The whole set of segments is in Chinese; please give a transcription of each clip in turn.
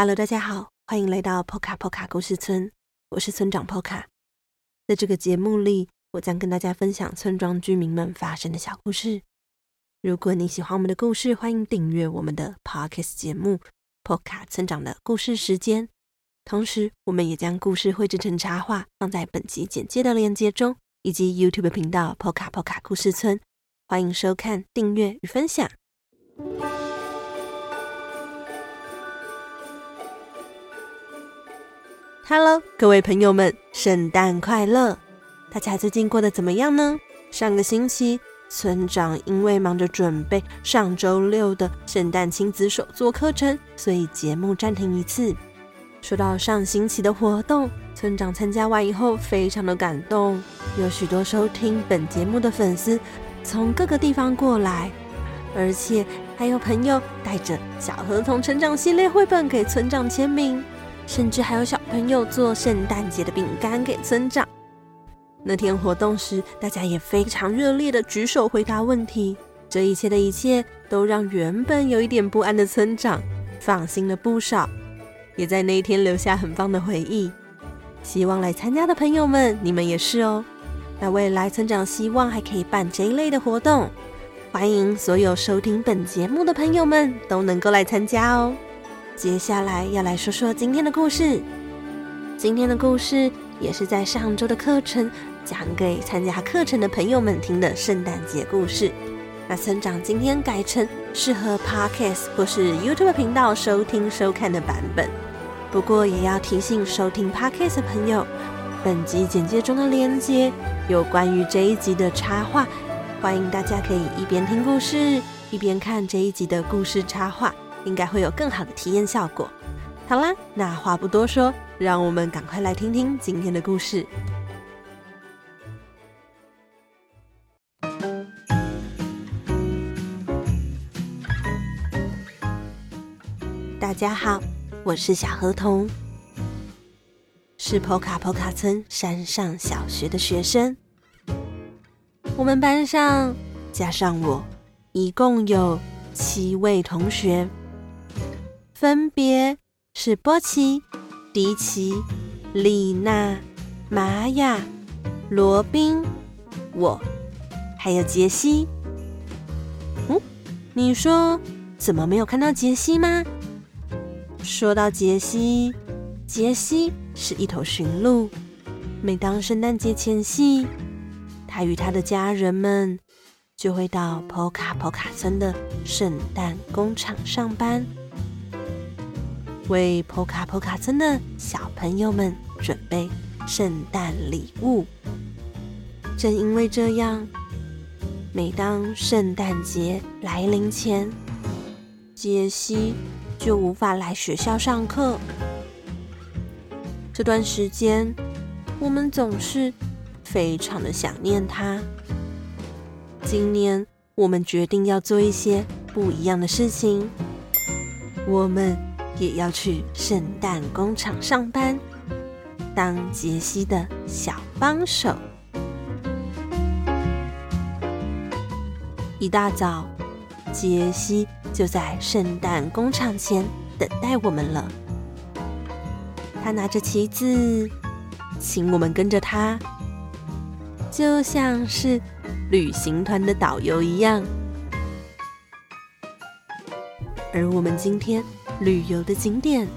Hello，大家好，欢迎来到 Poca Poca 故事村，我是村长 Poca。在这个节目里，我将跟大家分享村庄居民们发生的小故事。如果你喜欢我们的故事，欢迎订阅我们的 Podcast 节目 Poca 村长的故事时间。同时，我们也将故事绘制成插画，放在本集简介的链接中，以及 YouTube 频道 Poca Poca 故事村。欢迎收看、订阅与分享。Hello，各位朋友们，圣诞快乐！大家最近过得怎么样呢？上个星期，村长因为忙着准备上周六的圣诞亲子手作课程，所以节目暂停一次。说到上星期的活动，村长参加完以后非常的感动，有许多收听本节目的粉丝从各个地方过来，而且还有朋友带着小河童成长系列绘本给村长签名，甚至还有小朋友做圣诞节的饼干给村长。那天活动时，大家也非常热烈的举手回答问题，这一切的一切都让原本有一点不安的村长放心了不少。也在那一天留下很棒的回忆，希望来参加的朋友们，你们也是哦。那未来村长希望还可以办这一类的活动，欢迎所有收听本节目的朋友们都能够来参加哦。接下来要来说说今天的故事，今天的故事也是在上周的课程讲给参加课程的朋友们听的圣诞节故事。那村长今天改成适合 Podcast 或是 YouTube 频道收听收看的版本。不过也要提醒收听 Podcast 的朋友，本集简介中的链接有关于这一集的插画，欢迎大家可以一边听故事一边看这一集的故事插画，应该会有更好的体验效果。好啦，那话不多说，让我们赶快来听听今天的故事。大家好。我是小河童，是 Poca Poca 村山上小学的学生。我们班上加上我，一共有七位同学，分别是波奇、迪奇、丽娜、玛雅、罗宾、我，还有杰西。嗯，你说怎么没有看到杰西吗？说到杰西，杰西是一头驯鹿。每当圣诞节前夕，他与他的家人们就会到 Poca Poca 村的圣诞工厂上班，为 Poca Poca 村的小朋友们准备圣诞礼物。正因为这样，每当圣诞节来临前，杰西，就无法来学校上课。这段时间，我们总是非常的想念他。今年，我们决定要做一些不一样的事情。我们也要去圣诞工厂上班，当杰西的小帮手。一大早，杰西。就在圣诞工厂前等待我们了。他拿着旗子，请我们跟着他，就像是旅行团的导游一样。而我们今天旅游的景点，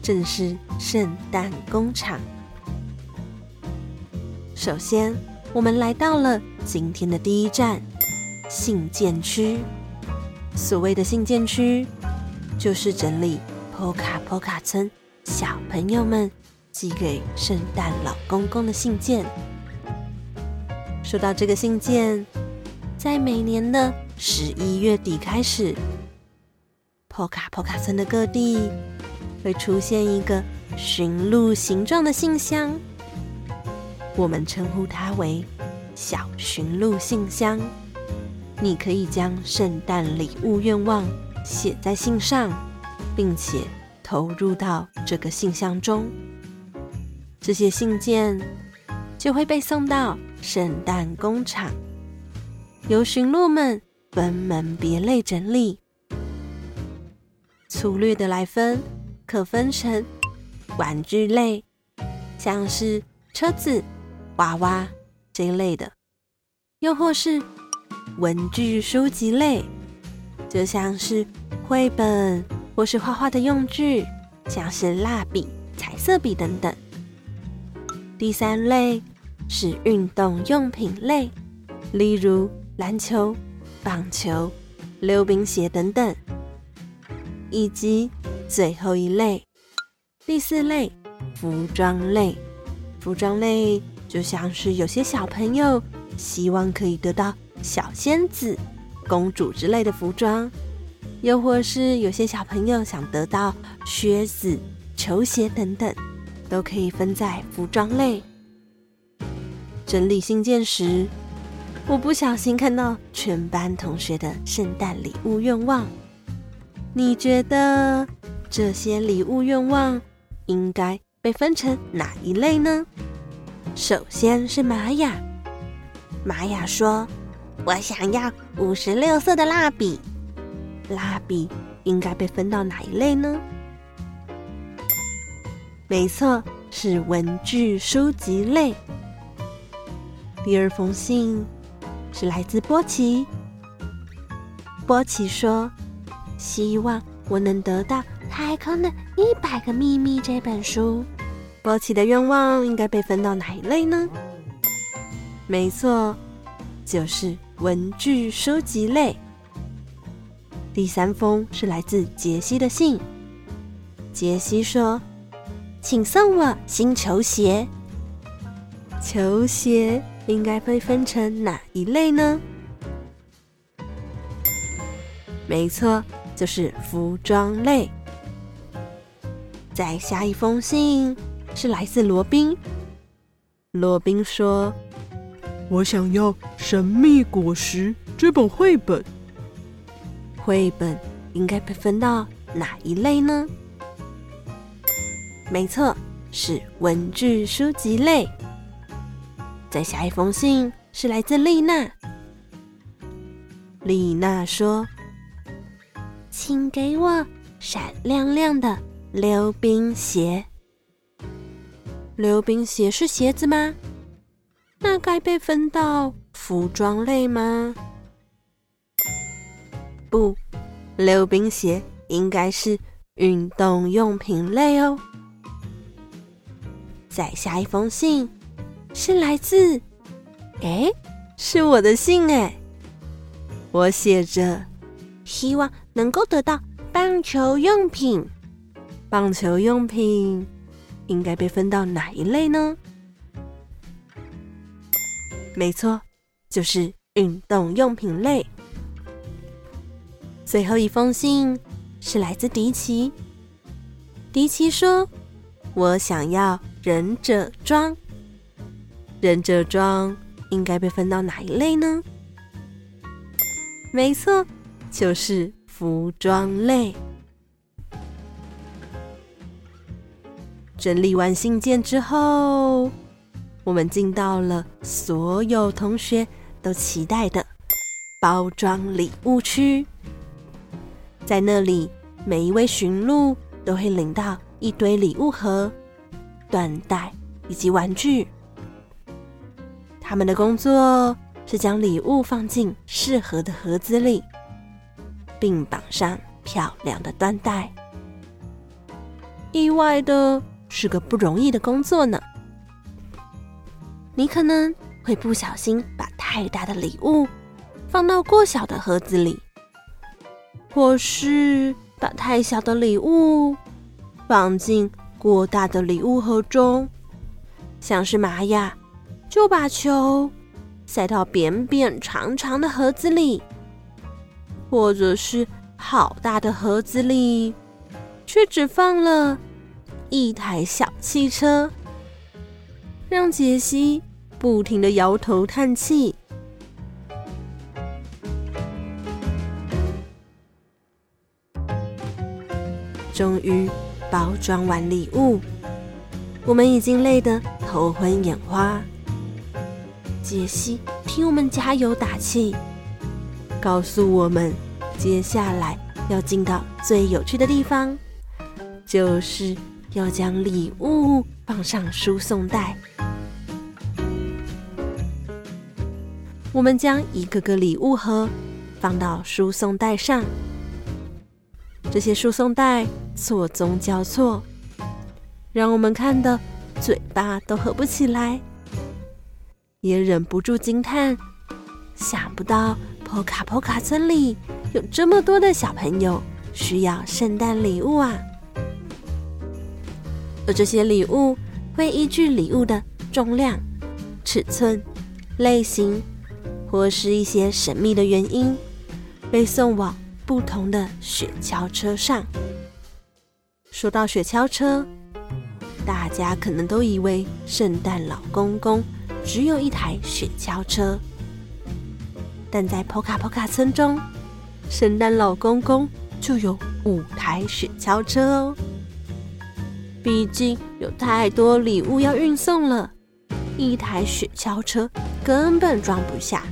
正是圣诞工厂。首先，我们来到了今天的第一站——信件区。所谓的信件区，就是整理 Poka Poka 村小朋友们寄给圣诞老公公的信件。说到这个信件，在每年的十一月底开始，Poca Poca 村的各地会出现一个驯鹿形状的信箱，我们称呼它为小驯鹿信箱。你可以将圣诞礼物愿望写在信上，并且投入到这个信箱中。这些信件就会被送到圣诞工厂，由驯鹿们分门别类整理。粗略的来分，可分成玩具类，像是车子、娃娃这一类的，又或是文具书籍类，就像是绘本或是画画的用具，像是蜡笔、彩色笔等等。第三类是运动用品类，例如篮球、棒球、溜冰鞋等等，以及最后一类，第四类，服装类。服装类就像是有些小朋友希望可以得到小仙子、公主之类的服装，又或是有些小朋友想得到靴子、球鞋等等，都可以分在服装类。整理信件时，我不小心看到全班同学的圣诞礼物愿望。你觉得这些礼物愿望应该被分成哪一类呢？首先是玛雅，玛雅说：“我想要五十六色的蜡笔。”蜡笔应该被分到哪一类呢？没错，是文具书籍类。第二封信是来自波奇。波奇说：“希望我能得到《太空的一百个秘密》这本书。”波奇的愿望应该被分到哪一类呢？没错，就是文具书籍类。第三封是来自杰西的信。杰西说：“请送我新球鞋。”球鞋。应该被分成哪一类呢？没错，就是服装类。再下一封信是来自罗宾。罗宾说：“我想要《神秘果实》这本绘本。绘本应该被分到哪一类呢？没错，是文具书籍类。”再下一封信是来自丽娜。丽娜说：“请给我闪亮亮的溜冰鞋。溜冰鞋是鞋子吗？那该被分到服装类吗？不，溜冰鞋应该是运动用品类哦。”再下一封信。是来自，哎，是我的信哎。我写着，希望能够得到棒球用品。棒球用品应该被分到哪一类呢？没错，就是运动用品类。最后一封信是来自迪奇。迪奇说：“我想要忍者装。”忍者装应该被分到哪一类呢？没错，就是服装类。整理完信件之后，我们进到了所有同学都期待的包装礼物区。在那里，每一位驯鹿都会领到一堆礼物盒、缎带以及玩具。他们的工作是将礼物放进适合的盒子里，并绑上漂亮的缎带。意外的是个不容易的工作呢。你可能会不小心把太大的礼物放到过小的盒子里，或是把太小的礼物放进过大的礼物盒中，像是玛雅。就把球塞到扁扁长长的盒子里，或者是好大的盒子里，却只放了一台小汽车，让杰西不停的摇头叹气。终于包装完礼物，我们已经累得头昏眼花。杰西替我们加油打气，告诉我们接下来要进到最有趣的地方就是要将礼物放上输送带。我们将一个个礼物盒放到输送带上，这些输送带错综交错，让我们看得嘴巴都合不起来，也忍不住惊叹：想不到波卡波卡村里有这么多的小朋友需要圣诞礼物啊！而这些礼物会依据礼物的重量、尺寸、类型，或是一些神秘的原因，被送往不同的雪橇车上。说到雪橇车，大家可能都以为圣诞老公公只有一台雪橇车，但在波卡波卡村中，圣诞老公公就有五台雪橇车哦。毕竟有太多礼物要运送了，一台雪橇车根本装不下。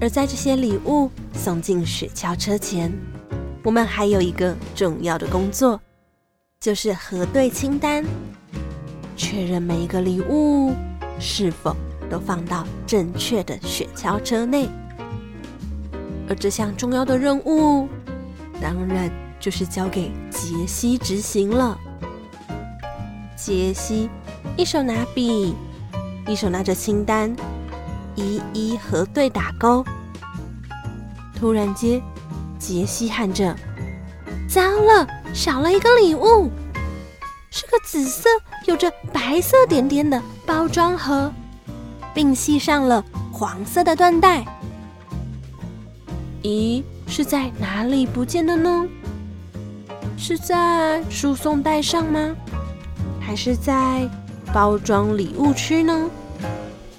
而在这些礼物送进雪橇车前，我们还有一个重要的工作，就是核对清单，确认每一个礼物是否都放到正确的雪橇车内。而这项重要的任务，当然。就是交给杰西执行了。杰西一手拿笔，一手拿着清单，一一核对打勾。突然间，杰西喊着：“糟了，少了一个礼物，是个紫色有着白色点点的包装盒，并系上了黄色的缎带。咦，是在哪里不见的呢？”是在输送带上吗？还是在包装礼物区呢？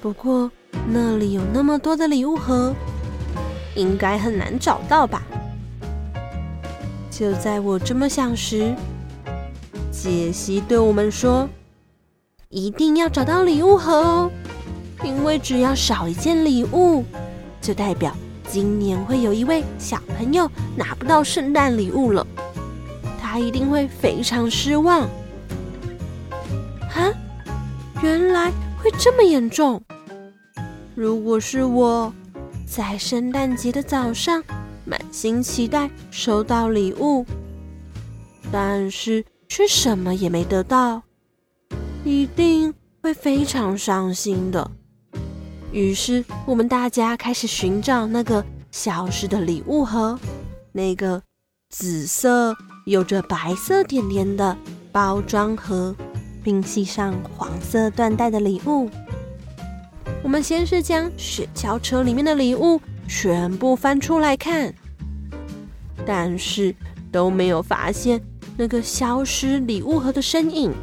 不过那里有那么多的礼物盒，应该很难找到吧？就在我这么想时，杰西对我们说：“一定要找到礼物盒哦，因为只要少一件礼物，就代表今年会有一位小朋友拿不到圣诞礼物了。”他一定会非常失望。啊，原来会这么严重。如果是我，在圣诞节的早上满心期待收到礼物，但是却什么也没得到，一定会非常伤心的。于是，我们大家开始寻找那个消失的礼物盒，那个紫色。有着白色点点的包装盒，并系上黄色缎带的礼物。我们先是将雪橇车里面的礼物全部翻出来看，但是都没有发现那个消失礼物盒的身影。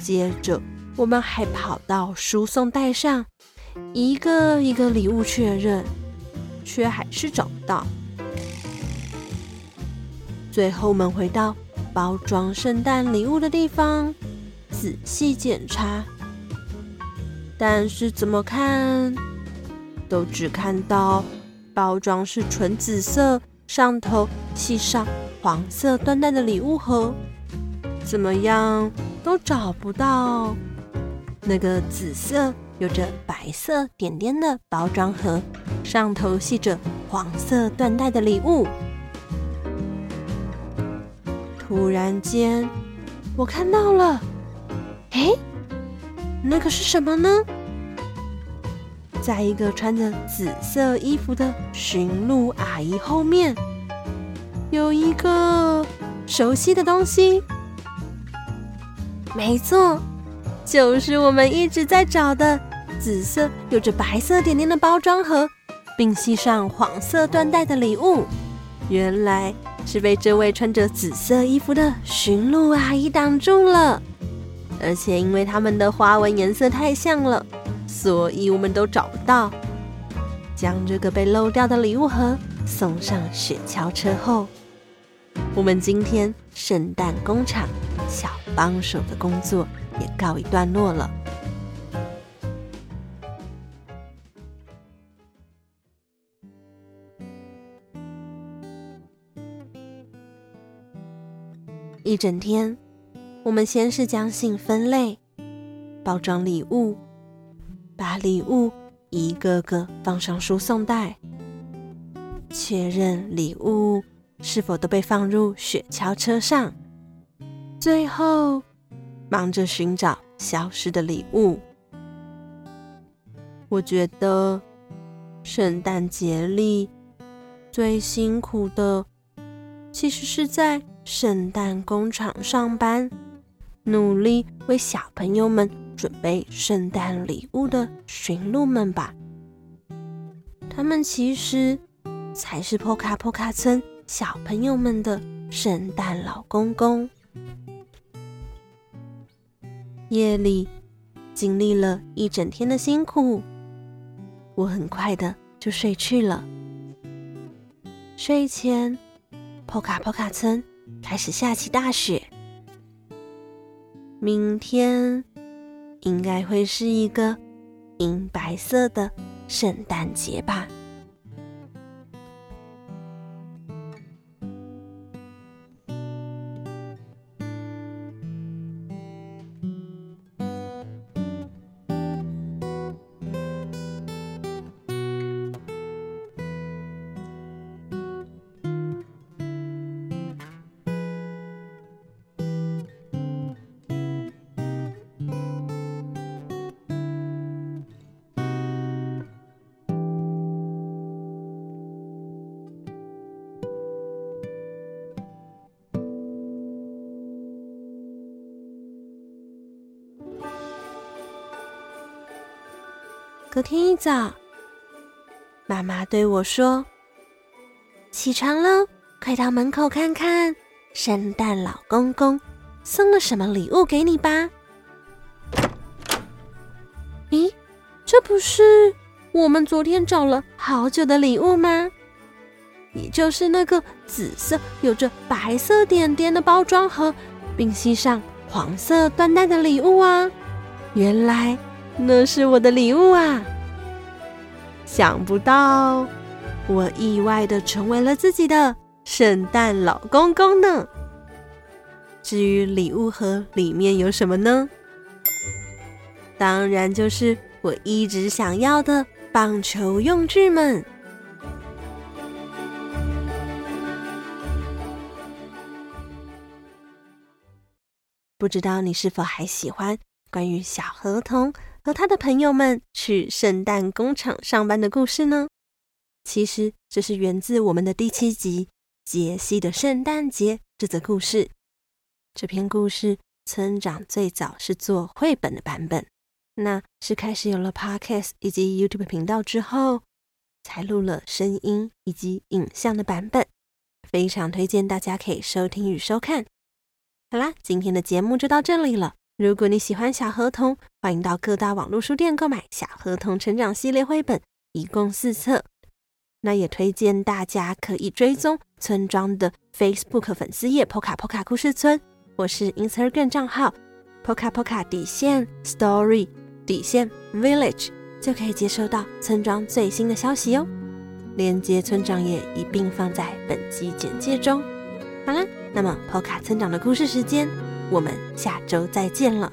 接着，我们还跑到输送带上，一个一个礼物确认，却还是找不到。最后，我们回到包装圣诞礼物的地方，仔细检查。但是怎么看，都只看到包装是纯紫色，上头系上黄色缎带的礼物盒。怎么样都找不到那个紫色有着白色点点的包装盒，上头系着黄色缎带的礼物。突然间，我看到了，哎，那个是什么呢？在一个穿着紫色衣服的驯鹿阿姨后面，有一个熟悉的东西。没错，就是我们一直在找的紫色、有着白色点点的包装盒，并系上黄色缎带的礼物。原来。是被这位穿着紫色衣服的驯鹿阿姨挡住了，而且因为他们的花纹颜色太像了，所以我们都找不到。将这个被漏掉的礼物盒送上雪橇车后，我们今天圣诞工厂小帮手的工作也告一段落了。一整天，我们先是将信分类、包装礼物，把礼物一个个放上输送带，确认礼物是否都被放入雪橇车上，最后忙着寻找消失的礼物。我觉得圣诞节里最辛苦的，其实是在圣诞工厂上班，努力为小朋友们准备圣诞礼物的驯鹿们吧。他们其实才是破卡破卡村小朋友们的圣诞老公公。夜里经历了一整天的辛苦。我很快的就睡去了。睡前，波卡波卡村开始下起大雪。明天应该会是一个银白色的圣诞节吧。隔天一早，妈妈对我说：“起床喽，快到门口看看，圣诞老公公送了什么礼物给你吧。”咦，这不是我们昨天找了好久的礼物吗？也就是那个紫色、有着白色点点的包装盒，并系上黄色缎带的礼物啊！原来。那是我的礼物啊！想不到，我意外的成为了自己的圣诞老公公呢。至于礼物盒里面有什么呢？当然就是我一直想要的棒球用具们。不知道你是否还喜欢关于小河童和他的朋友们去圣诞工厂上班的故事呢？其实这是源自我们的第七集《杰西的圣诞节》这则故事。这篇故事村长最早是做绘本的版本，那是开始有了 Podcast 以及 YouTube 频道之后，才录了声音以及影像的版本。非常推荐大家可以收听与收看。好啦，今天的节目就到这里了。如果你喜欢小河童，欢迎到各大网络书店购买《小河童成长系列》绘本，一共四册。那也推荐大家可以追踪村庄的 Facebook 粉丝页 “Poka Poka 故事村”或是 Instagram 账号 “Poka Poka 底线 Story 底线 Village”，就可以接收到村庄最新的消息哦。连接村长也一并放在本集简介中。好了，那么 Poka 村长的故事时间。我们下周再见了。